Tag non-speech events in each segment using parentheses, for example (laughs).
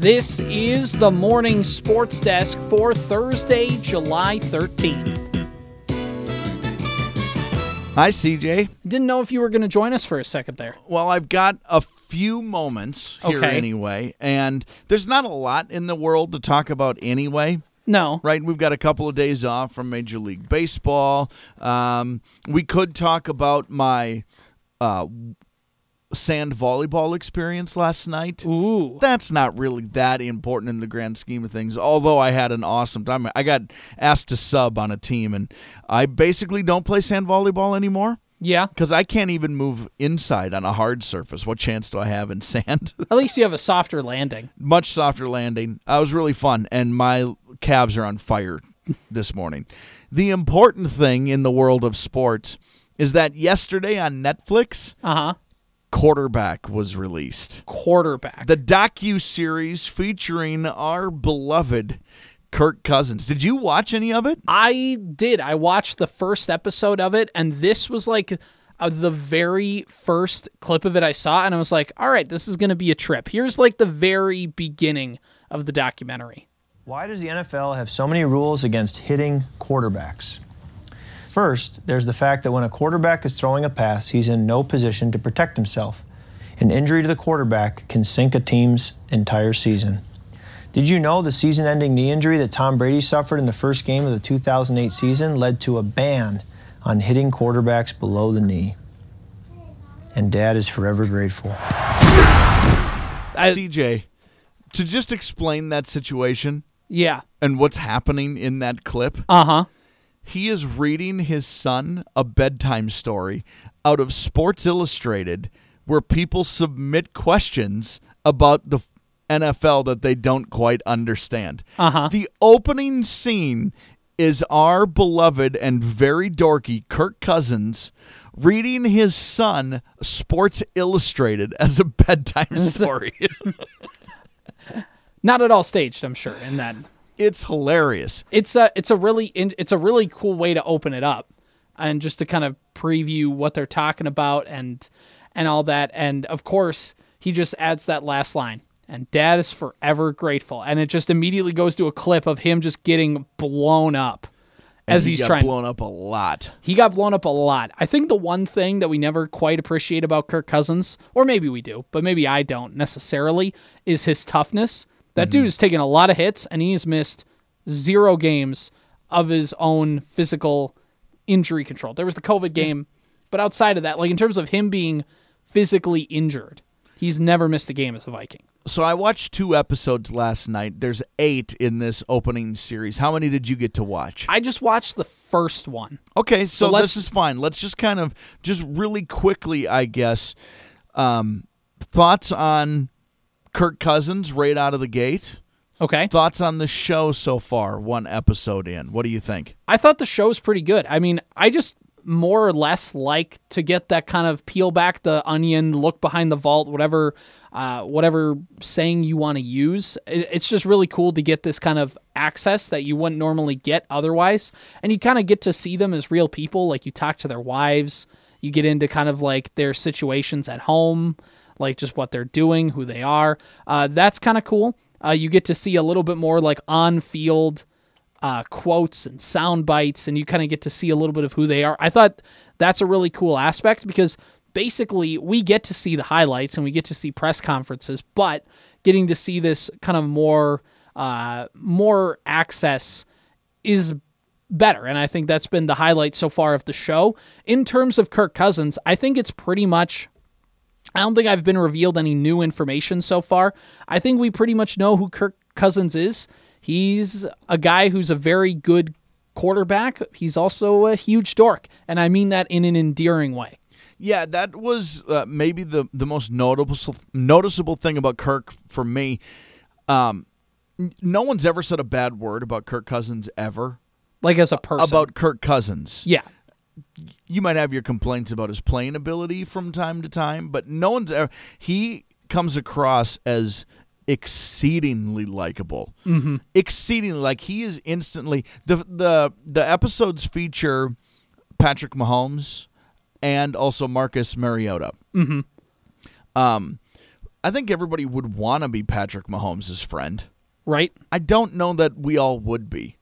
This is the morning sports desk for Thursday, July 13th. Hi, CJ. Didn't know if you were going to join us for a second there. Well, I've got a few moments here Okay. anyway, and there's not a lot in the world to talk about anyway. No. Right, we've got a couple of days off from Major League Baseball. Um, we could talk about my uh, sand volleyball experience last night. Ooh. That's not really that important in the grand scheme of things. Although I had an awesome time, I got asked to sub on a team, and I basically don't play sand volleyball anymore Yeah. because I can't even move inside on a hard surface. What chance do I have in (laughs) sand? At least you have a softer landing. Much softer landing. I was really fun, and my calves are on fire this morning. The important thing in the world of sports is that yesterday on Netflix, Uh huh. Quarterback was released. Quarterback. The docu series featuring our beloved Kirk Cousins. Did you watch any of it? I did. I watched the first episode of it, and this was like uh, the very first clip of it I saw, and I was like, all right, this is going to be a trip. Here's like the very beginning of the documentary. Why does the NFL have so many rules against hitting quarterbacks? First, there's the fact that when a quarterback is throwing a pass, he's in no position to protect himself. An injury to the quarterback can sink a team's entire season. Did you know the season ending knee injury that Tom Brady suffered in the first game of the 2008 season led to a ban on hitting quarterbacks below the knee? And dad is forever grateful. I, CJ, to just explain that situation yeah. and what's happening in that clip, Uh huh. He is reading his son a bedtime story out of Sports Illustrated where people submit questions about the NFL that they don't quite understand. Uh-huh. The opening scene is our beloved and very dorky Kirk Cousins reading his son Sports Illustrated as a (laughs) bedtime (laughs) story. (laughs) Not at all staged, I'm sure. In that, it's hilarious. it's a it's a really in, it's a really cool way to open it up, and just to kind of preview what they're talking about and and all that. And of course, he just adds that last line. And dad is forever grateful. And it just immediately goes to a clip of him just getting blown up as he he's got trying. blown up a lot. He got blown up a lot. I think the one thing that we never quite appreciate about Kirk Cousins, or maybe we do, but maybe I don't necessarily, is his toughness. That dude has taken a lot of hits and he has missed zero games of his own physical injury control. There was the COVID game, but outside of that, like in terms of him being physically injured, he's never missed a game as a Viking. So I watched two episodes last night. There's eight in this opening series. How many did you get to watch? I just watched the first one. Okay, so, So this is fine. Let's just kind of just really quickly, I guess, um, thoughts on Kirk Cousins right out of the gate. Okay. Thoughts on the show so far, one episode in. What do you think? I thought the show was pretty good. I mean, I just more or less like to get that kind of peel back the onion, look behind the vault, whatever, uh, whatever saying you want to use. It's just really cool to get this kind of access that you wouldn't normally get otherwise, and you kind of get to see them as real people. Like you talk to their wives, you get into kind of like their situations at home, like just what they're doing, who they are. Uh, that's kind of cool. Uh, you get to see a little bit more like on field uh, quotes and sound bites, and you kind of get to see a little bit of who they are. I thought that's a really cool aspect because basically we get to see the highlights and we get to see press conferences, but getting to see this kind of more uh, more access is better. And I think that's been the highlight so far of the show. In terms of Kirk Cousins, I think it's pretty much. I don't think I've been revealed any new information so far. I think we pretty much know who Kirk Cousins is. He's a guy who's a very good quarterback. He's also a huge dork, and I mean that in an endearing way. Yeah, that was uh, maybe the the most noticeable noticeable thing about Kirk for me. Um, no one's ever said a bad word about Kirk Cousins ever. Like as a person. About Kirk Cousins, yeah. You might have your complaints about his playing ability from time to time, but no one's ever. He comes across as exceedingly likable. Mm-hmm. Exceedingly like he is instantly the the the episodes feature Patrick Mahomes and also Marcus Mariota. Mm-hmm. Um, I think everybody would want to be Patrick Mahomes' friend. right? I don't know that we all would be.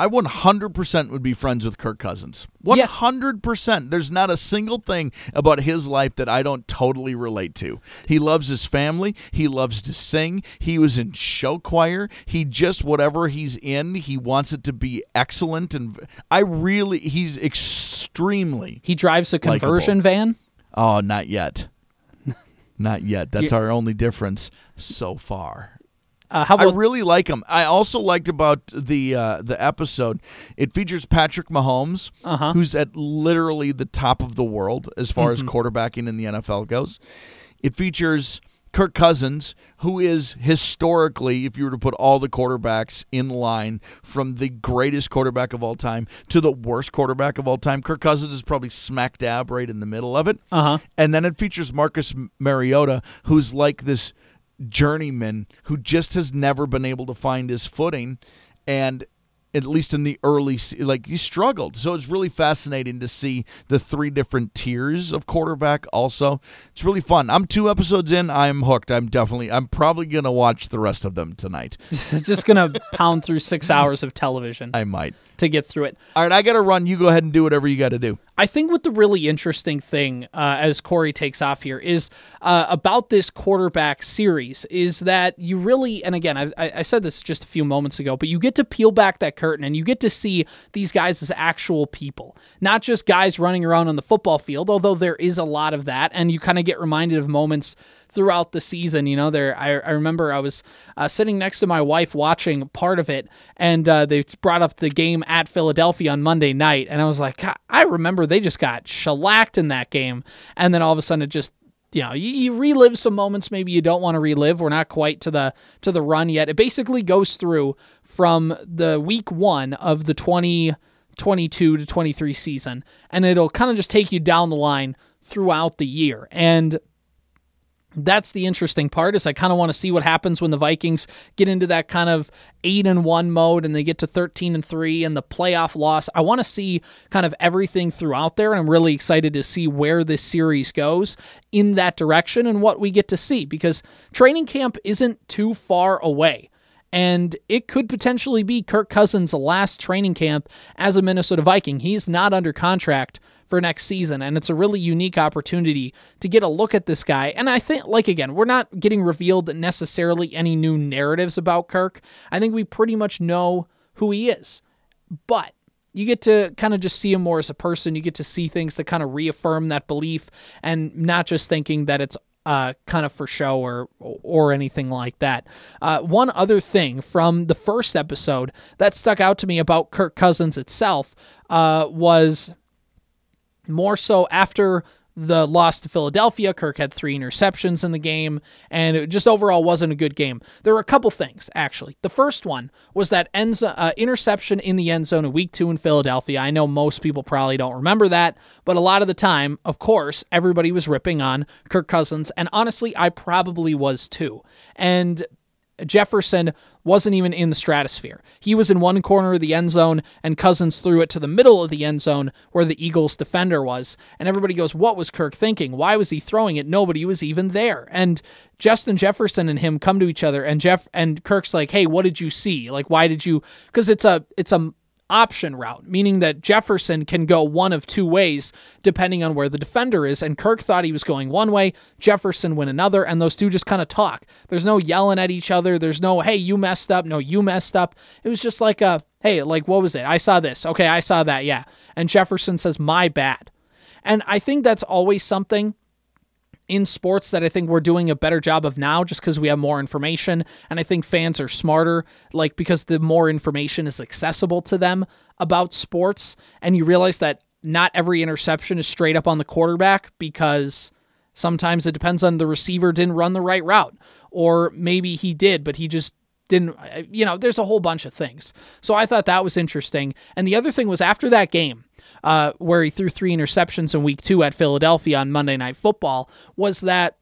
I 100% would be friends with Kirk Cousins. 100%. There's not a single thing about his life that I don't totally relate to. He loves his family. He loves to sing. He was in show choir. He just, whatever he's in, he wants it to be excellent. And I really, he's extremely, He drives a conversion van. oh, not yet. (laughs) Not yet. That's our only difference so far. Uh, how I really like him. I also liked about the uh, the episode. It features Patrick Mahomes, Uh-huh. who's at literally the top of the world as far Mm-hmm. as quarterbacking in the NFL goes. It features Kirk Cousins, who is historically, if you were to put all the quarterbacks in line from the greatest quarterback of all time to the worst quarterback of all time, Kirk Cousins is probably smack dab right in the middle of it. Uh-huh. And then it features Marcus Mariota, who's like this journeyman who just has never been able to find his footing and at least in the early like he struggled. So it's really fascinating to see the three different tiers of quarterback also. It's really fun. I'm two episodes in. I'm hooked. I'm definitely i'm probably gonna watch the rest of them tonight. (laughs) Just gonna pound through six (laughs) hours of television. I might to get through it? all right i gotta run. You go ahead and do whatever you gotta do. I think what the really interesting thing, uh, as Corey takes off here, is uh, about this quarterback series is that you really, and again, I, I said this just a few moments ago, but you get to peel back that curtain and you get to see these guys as actual people, not just guys running around on the football field, although there is a lot of that, and you kind of get reminded of moments throughout the season. You know, there I, I remember I was uh, sitting next to my wife watching part of it, and uh, they brought up the game at Philadelphia on Monday night, and I was like, I remember they just got shellacked in that game, and then all of a sudden it just. You know, you, you relive some moments maybe you don't want to relive. We're not quite to the to the run yet. It basically goes through from the week one of the 2022 to 23 season, and it'll kind of just take you down the line throughout the year. And that's the interesting part is I kind of want to see what happens when the Vikings get into that kind of 8 and 1 mode and they get to 13 and 3 and the playoff loss. I want to see kind of everything throughout there and I'm really excited to see where this series goes in that direction and what we get to see because training camp isn't too far away. And it could potentially be Kirk Cousins' last training camp as a Minnesota Viking. He's not under contract for next season. And it's a really unique opportunity to get a look at this guy. And I think, like, again, we're not getting revealed necessarily any new narratives about Kirk. I think we pretty much know who he is. But you get to kind of just see him more as a person. You get to see things that kind of reaffirm that belief and not just thinking that it's uh, kind of for show or or anything like that. Uh, one other thing from the first episode that stuck out to me about Kirk Cousins itself uh, was more so after the loss to Philadelphia. Kirk had three interceptions in the game, and it just overall wasn't a good game. There were a couple things, actually. The first one was that end, uh, interception in the end zone in week two in Philadelphia. I know most people probably don't remember that, but a lot of the time, of course, everybody was ripping on Kirk Cousins, and honestly, I probably was too. And Jefferson wasn't even in the stratosphere. He was in one corner of the end zone, and Cousins threw it to the middle of the end zone where the Eagles defender was. And everybody goes, What was Kirk thinking? Why was he throwing it? Nobody was even there. And Justin Jefferson and him come to each other, and Jeff and Kirk's like, Hey, what did you see? Like, why did you? Because it's a it's a option route, meaning that Jefferson can go one of two ways depending on where the defender is. And Kirk thought he was going one way, Jefferson went another, and those two just kind of talk. There's no yelling at each other. There's no, hey, you messed up. No, you messed up. It was just like a, hey, like, what was it? I saw this. Okay, I saw that. Yeah. And Jefferson says, my bad. And I think that's always something in sports that I think we're doing a better job of now just because we have more information. And I think fans are smarter like because the more information is accessible to them about sports. And you realize that not every interception is straight up on the quarterback because sometimes it depends on the receiver didn't run the right route or maybe he did but he just didn't uh, you know there's a whole bunch of things. So i thought that was interesting. And the other thing was after that game uh, where he threw three interceptions in week two at Philadelphia on Monday Night Football, was that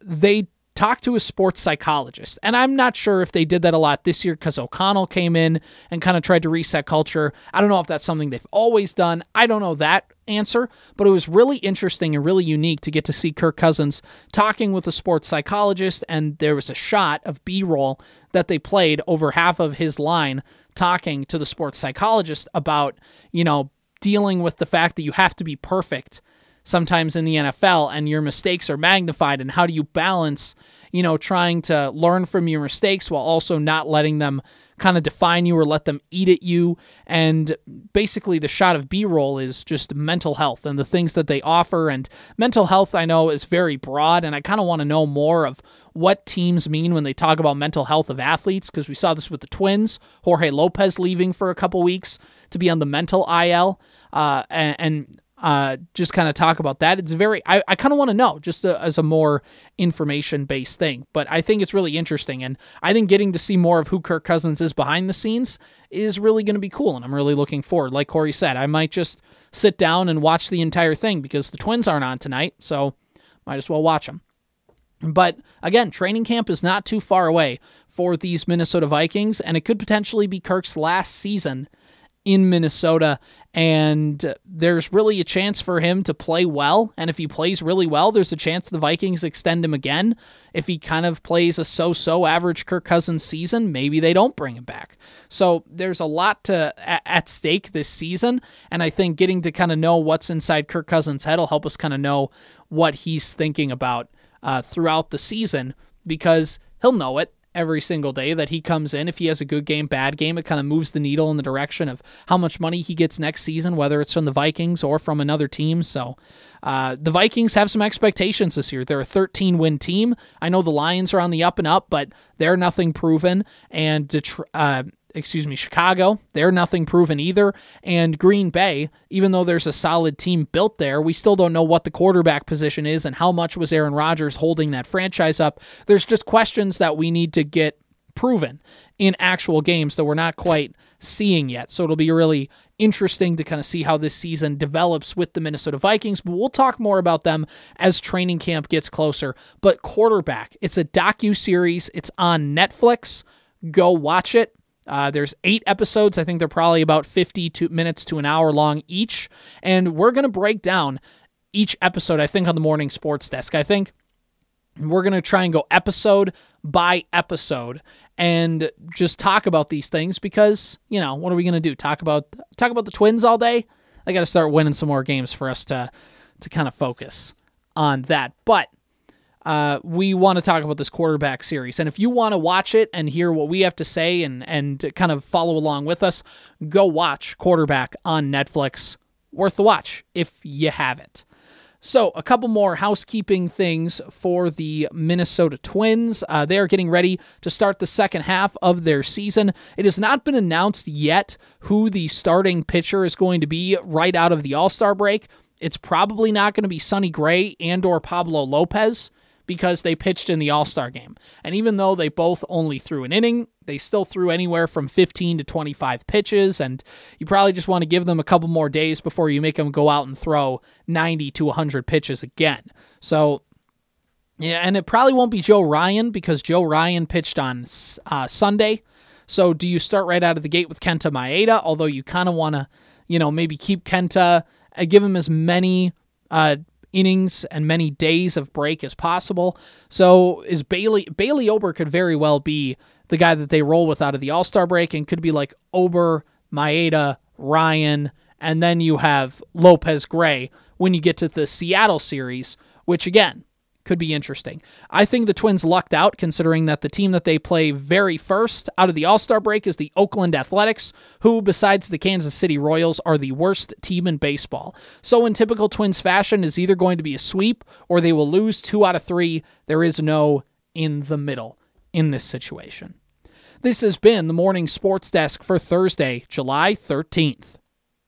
they talked to a sports psychologist. And I'm not sure if they did that a lot this year because O'Connell came in and kind of tried to reset culture. I don't know if that's something they've always done. I don't know that answer, but it was really interesting and really unique to get to see Kirk Cousins talking with a sports psychologist. And there was a shot of B roll that they played over half of his line talking to the sports psychologist about, you know, dealing with the fact that you have to be perfect sometimes in the NFL and your mistakes are magnified and how do you balance, you know, trying to learn from your mistakes while also not letting them kind of define you or let them eat at you. And basically, the shot of B roll is just mental health and the things that they offer. And mental health, I know, is very broad. And I kind of want to know more of what teams mean when they talk about mental health of athletes because we saw this with the Twins, Jorge Lopez leaving for a couple weeks to be on the mental IL. Uh, and, and uh, just kind of talk about that. It's very, I, I kind of want to know just a, as a more information based thing, but I think it's really interesting. And I think getting to see more of who Kirk Cousins is behind the scenes is really going to be cool. And I'm really looking forward. Like Corey said, I might just sit down and watch the entire thing because the Twins aren't on tonight. So might as well watch them. But again, training camp is not too far away for these Minnesota Vikings, and it could potentially be Kirk's last season in Minnesota. And there's really a chance for him to play well. And if he plays really well, there's a chance the Vikings extend him again. If he kind of plays a so so average Kirk Cousins season, maybe they don't bring him back. So there's a lot to at stake this season. And I think getting to kind of know what's inside Kirk Cousins' head will help us kind of know what he's thinking about uh, throughout the season because he'll know it every single day that he comes in. If he has a good game, bad game, it kind of moves the needle in the direction of how much money he gets next season, whether it's from the Vikings or from another team. So uh, the Vikings have some expectations this year. They're a 13 win team. I know the Lions are on the up and up, but they're nothing proven. And Detroit. Uh, excuse me, Chicago, they're nothing proven either. And Green Bay, even though there's a solid team built there, we still don't know what the quarterback position is and how much was Aaron Rodgers holding that franchise up. There's just questions that we need to get proven in actual games that we're not quite seeing yet. So it'll be really interesting to kind of see how this season develops with the Minnesota Vikings, but we'll talk more about them as training camp gets closer. But quarterback, it's a docu series. It's on Netflix. Go watch it. Uh, there's eight episodes. I think they're probably about 50 minutes to an hour long each. And we're going to break down each episode, I think, on the morning sports desk. I think we're going to try and go episode by episode and just talk about these things because, you know, what are we going to do? Talk about talk about the Twins all day? I got to start winning some more games for us to to kind of focus on that. But uh, we want to talk about this quarterback series. And if you want to watch it and hear what we have to say and, and kind of follow along with us, go watch Quarterback on Netflix. Worth the watch if you have it. So, a couple more housekeeping things for the Minnesota Twins. Uh, they are getting ready to start the second half of their season. It has not been announced yet who the starting pitcher is going to be right out of the All Star break. It's probably not going to be Sonny Gray and or Pablo Lopez because they pitched in the All Star game. And even though they both only threw an inning, they still threw anywhere from 15 to 25 pitches. And you probably just want to give them a couple more days before you make them go out and throw 90 to 100 pitches again. So, yeah, and it probably won't be Joe Ryan because Joe Ryan pitched on uh, Sunday. So, do you start right out of the gate with Kenta Maeda? Although you kind of want to, you know, maybe keep Kenta, uh, give him as many uh, innings and many days of break as possible. So is Bailey Bailey Ober could very well be the guy that they roll with out of the All Star break and could be like Ober, Maeda, Ryan, and then you have Lopez Gray when you get to the Seattle series, which again could be interesting. I think the Twins lucked out considering that the team that they play very first out of the All Star break is the Oakland Athletics, who, besides the Kansas City Royals, are the worst team in baseball. So, in typical Twins fashion, is either going to be a sweep or they will lose two out of three. There is no in the middle in this situation. This has been the Morning Sports Desk for Thursday, July 13th.